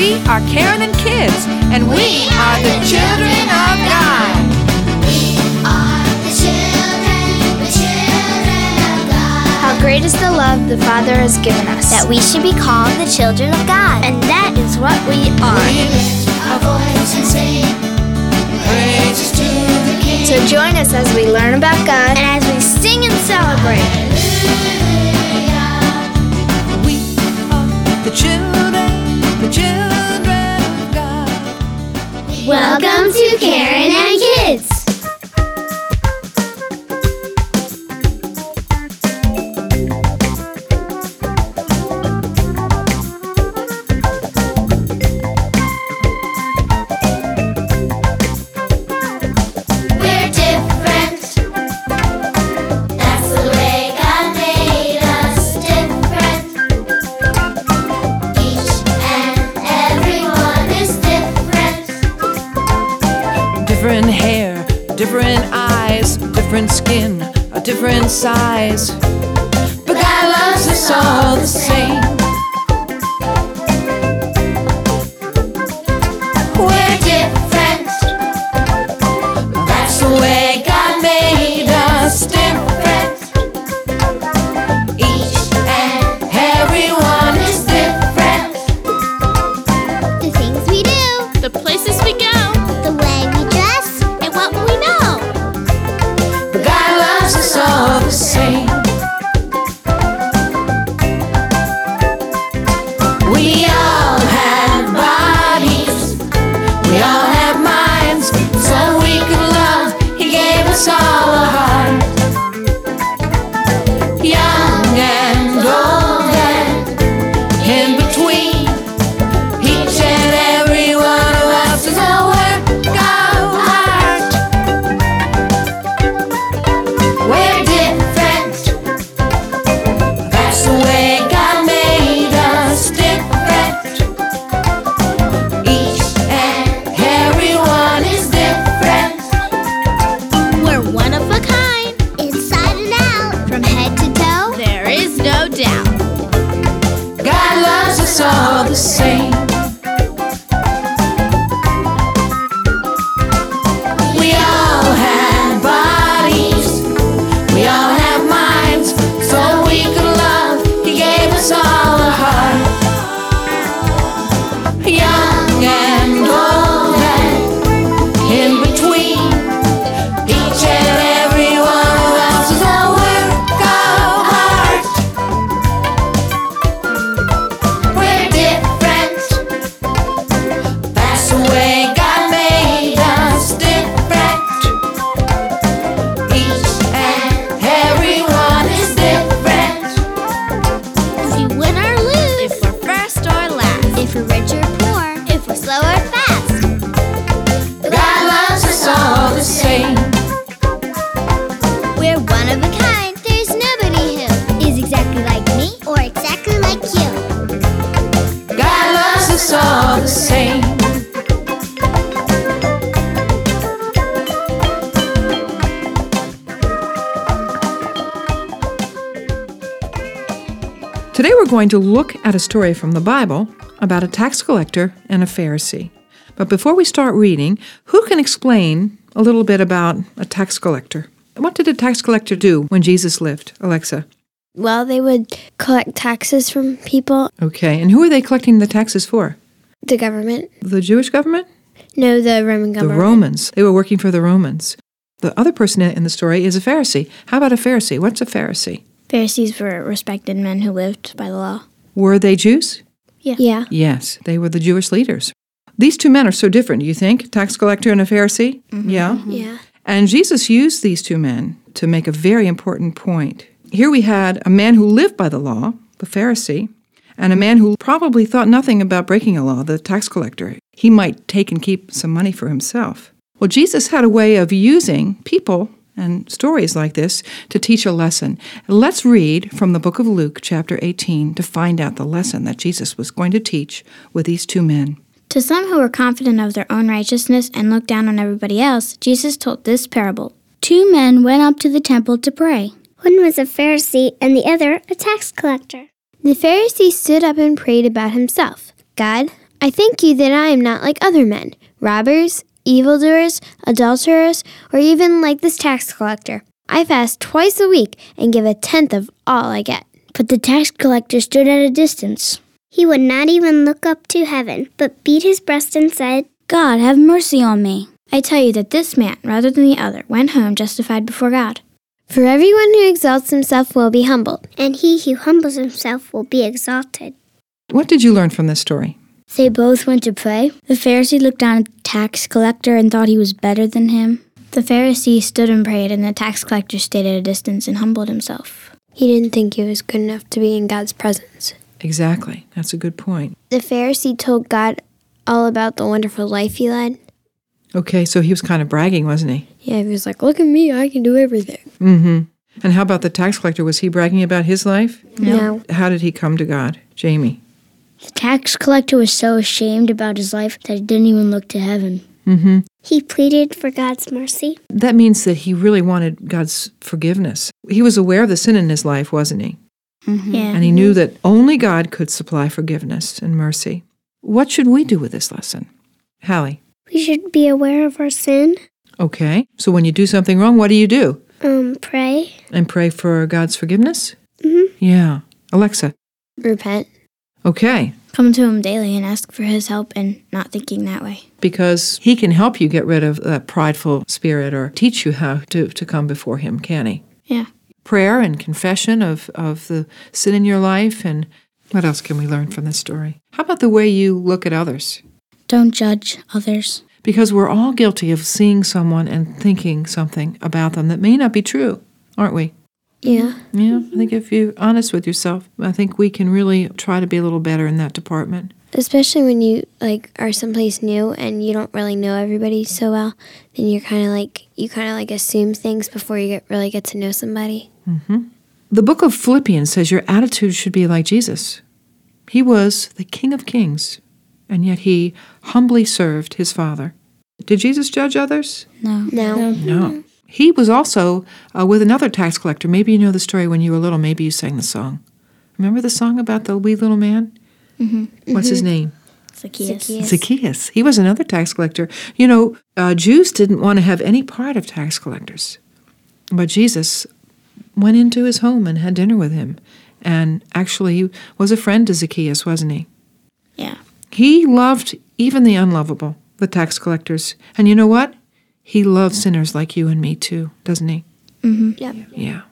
We are Karen and Kids, and we we are are the children of God. We are the children, the children of God. How great is the love the Father has given us. That we should be called the children of God. And that is what we are. So join us as we learn about God and as we sing and celebrate. We different eyes, different skin, a different size. But God loves us all the same. Today we're going to look at a story from the Bible about a tax collector and a Pharisee. But before we start reading, who can explain a little bit about a tax collector? What did a tax collector do when Jesus lived, Alexa? Well, they would collect taxes from people, Okay, and who are they collecting the taxes for? the government. The Jewish government? No, the Roman government. The Romans. They were working for the Romans. The other person in the story is a Pharisee. How about a Pharisee? What's a Pharisee? Pharisees were respected men who lived by the law. Were they Jews? Yeah. yeah. Yes, they were the Jewish leaders. These two men are so different, do you think? Tax collector and a Pharisee? Mm-hmm. Yeah. Mm-hmm. Yeah. And Jesus used these two men to make a very important point. Here we had a man who lived by the law, the Pharisee, and a man who probably thought nothing about breaking a law, the tax collector. He might take and keep some money for himself. Well, Jesus had a way of using people and stories like this to teach a lesson. Let's read from the book of Luke, chapter 18, to find out the lesson that Jesus was going to teach with these two men. To some who were confident of their own righteousness and looked down on everybody else, Jesus told this parable. Two men went up to the temple to pray. One was a Pharisee and the other a tax collector. The Pharisee stood up and prayed about himself God, I thank you that I am not like other men, robbers, evildoers, adulterers, or even like this tax collector. I fast twice a week and give a tenth of all I get. But the tax collector stood at a distance. He would not even look up to heaven, but beat his breast and said, God, have mercy on me. I tell you that this man, rather than the other, went home justified before God. For everyone who exalts himself will be humbled, And he who humbles himself will be exalted. What did you learn from this story? They both went to pray. The Pharisee looked down at the tax collector and thought he was better than him. The Pharisee stood and prayed, and the tax collector stayed at a distance and humbled himself. He didn't think he was good enough to be in God's presence. Exactly. That's a good point. The Pharisee told God all about the wonderful life he led. Okay, so he was kind of bragging, wasn't he? Yeah, he was like, Look at me, I can do everything. Mm-hmm. And how about the tax collector? Was he bragging about his life? No. How did he come to God? Jamie. The tax collector was so ashamed about his life that he didn't even look to heaven. Mm-hmm. He pleaded for God's mercy. That means that he really wanted God's forgiveness. He was aware of the sin in his life, wasn't he? Yeah. And he knew that only God could supply forgiveness and mercy. What should we do with this lesson? Hallie. We should be aware of our sin, Okay. So when you do something wrong, what do you do? um, pray. And pray for God's forgiveness? Mhm. Yeah. Alexa. Repent. Okay. Come to him daily and ask for his help and not thinking that way. Because he can help you get rid of that prideful spirit or teach you how to, to come before him, can he? Yeah. Prayer and confession of, of the sin in your life. And what else can we learn from this story? How about the way you look at others? Don't judge others. Because we're all guilty of seeing someone and thinking something about them that may not be true, aren't we? Yeah. Yeah, I think if you're honest with yourself, I think we can really try to be a little better in that department. Especially when you like are someplace new and you don't really know everybody so well, then you're kind of like you kind of like assume things before you get really get to know somebody. Mm-hmm. The book of Philippians says your attitude should be like Jesus. He was the King of Kings, and yet he humbly served his Father. Did Jesus judge others? No. No. No. He was also uh, with another tax collector. Maybe you know the story when you were little. Maybe you sang the song. Remember the song about the wee little man? Mm-hmm. What's his name? Zacchaeus. Zacchaeus. Zacchaeus. He was another tax collector. You know, uh, Jews didn't want to have any part of tax collectors. But Jesus went into his home and had dinner with him. And actually he was a friend to Zacchaeus, wasn't he? Yeah. He loved even the unlovable, the tax collectors. And you know what? He loves sinners like you and me too, doesn't he? Mm-hmm. Yep. Yeah.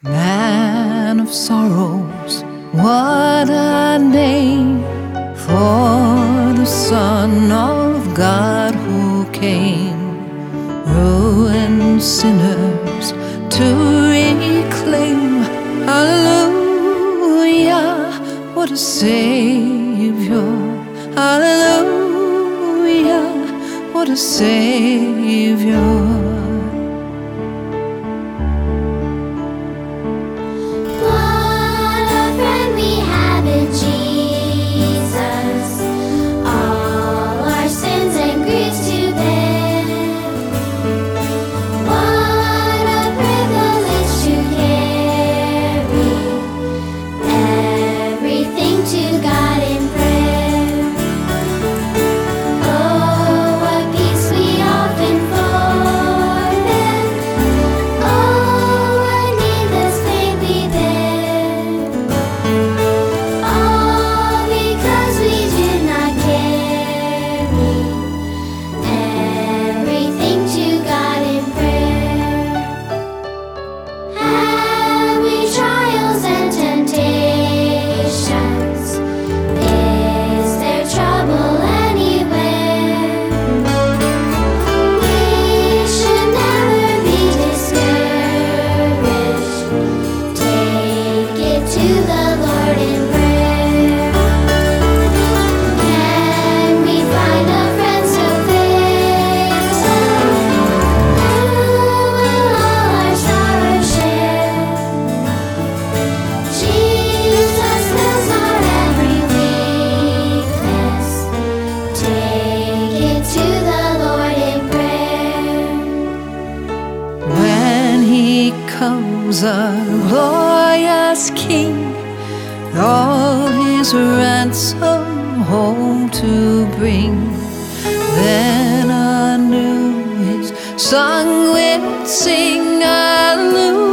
Man of sorrows, what a name for the Son of God who came, ruined sinners to reclaim. Hallelujah, what a Savior! Hallelujah, what a Savior! Song will sing, Hallelujah,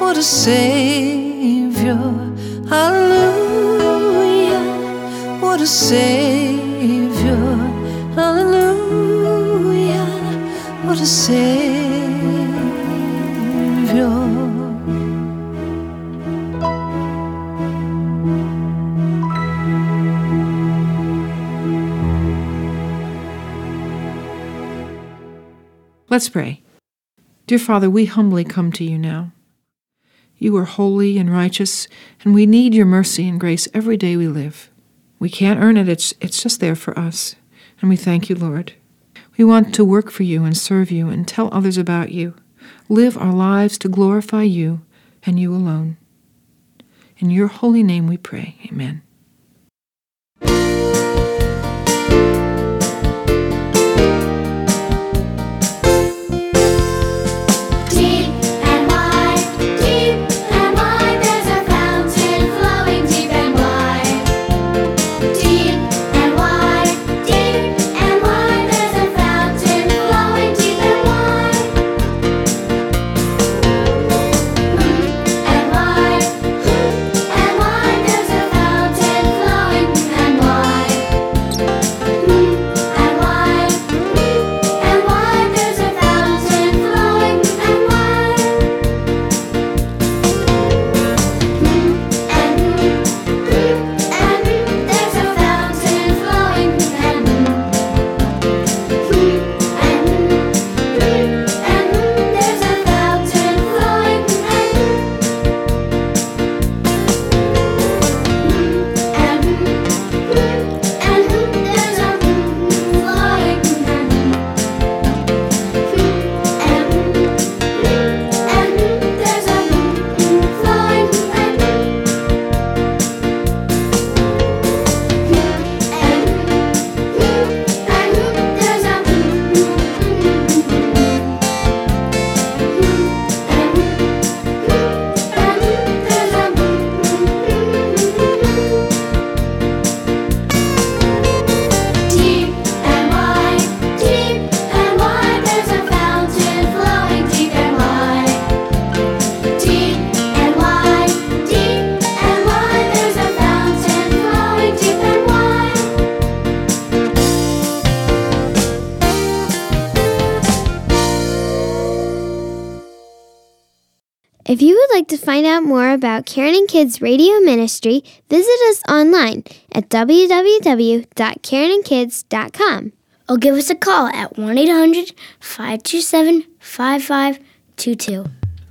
what a Savior, Hallelujah, what a Savior, Hallelujah, what a Savior. Let's pray. Dear Father, we humbly come to you now. You are holy and righteous, and we need your mercy and grace every day we live. We can't earn it, it's, it's just there for us. And we thank you, Lord. We want to work for you and serve you and tell others about you. Live our lives to glorify you and you alone. In your holy name we pray. Amen. If you would like to find out more about Karen and Kids Radio Ministry, visit us online at www.karenandkids.com. Or give us a call at 1 800 527 5522.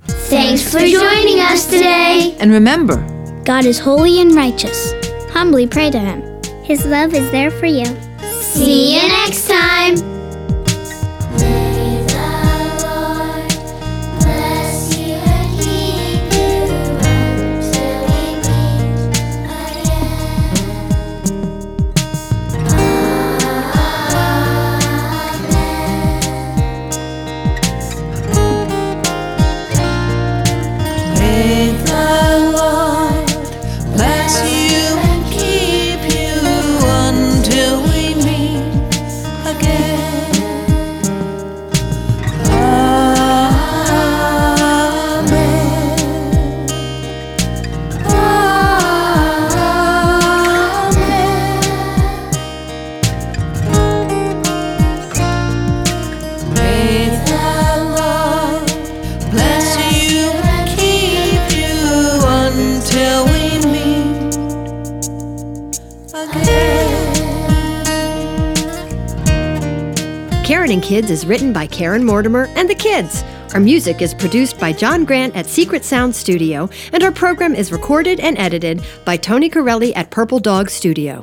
Thanks for joining us today. And remember, God is holy and righteous. Humbly pray to Him. His love is there for you. See you next time. Karen and Kids is written by Karen Mortimer and the kids. Our music is produced by John Grant at Secret Sound Studio, and our program is recorded and edited by Tony Corelli at Purple Dog Studio.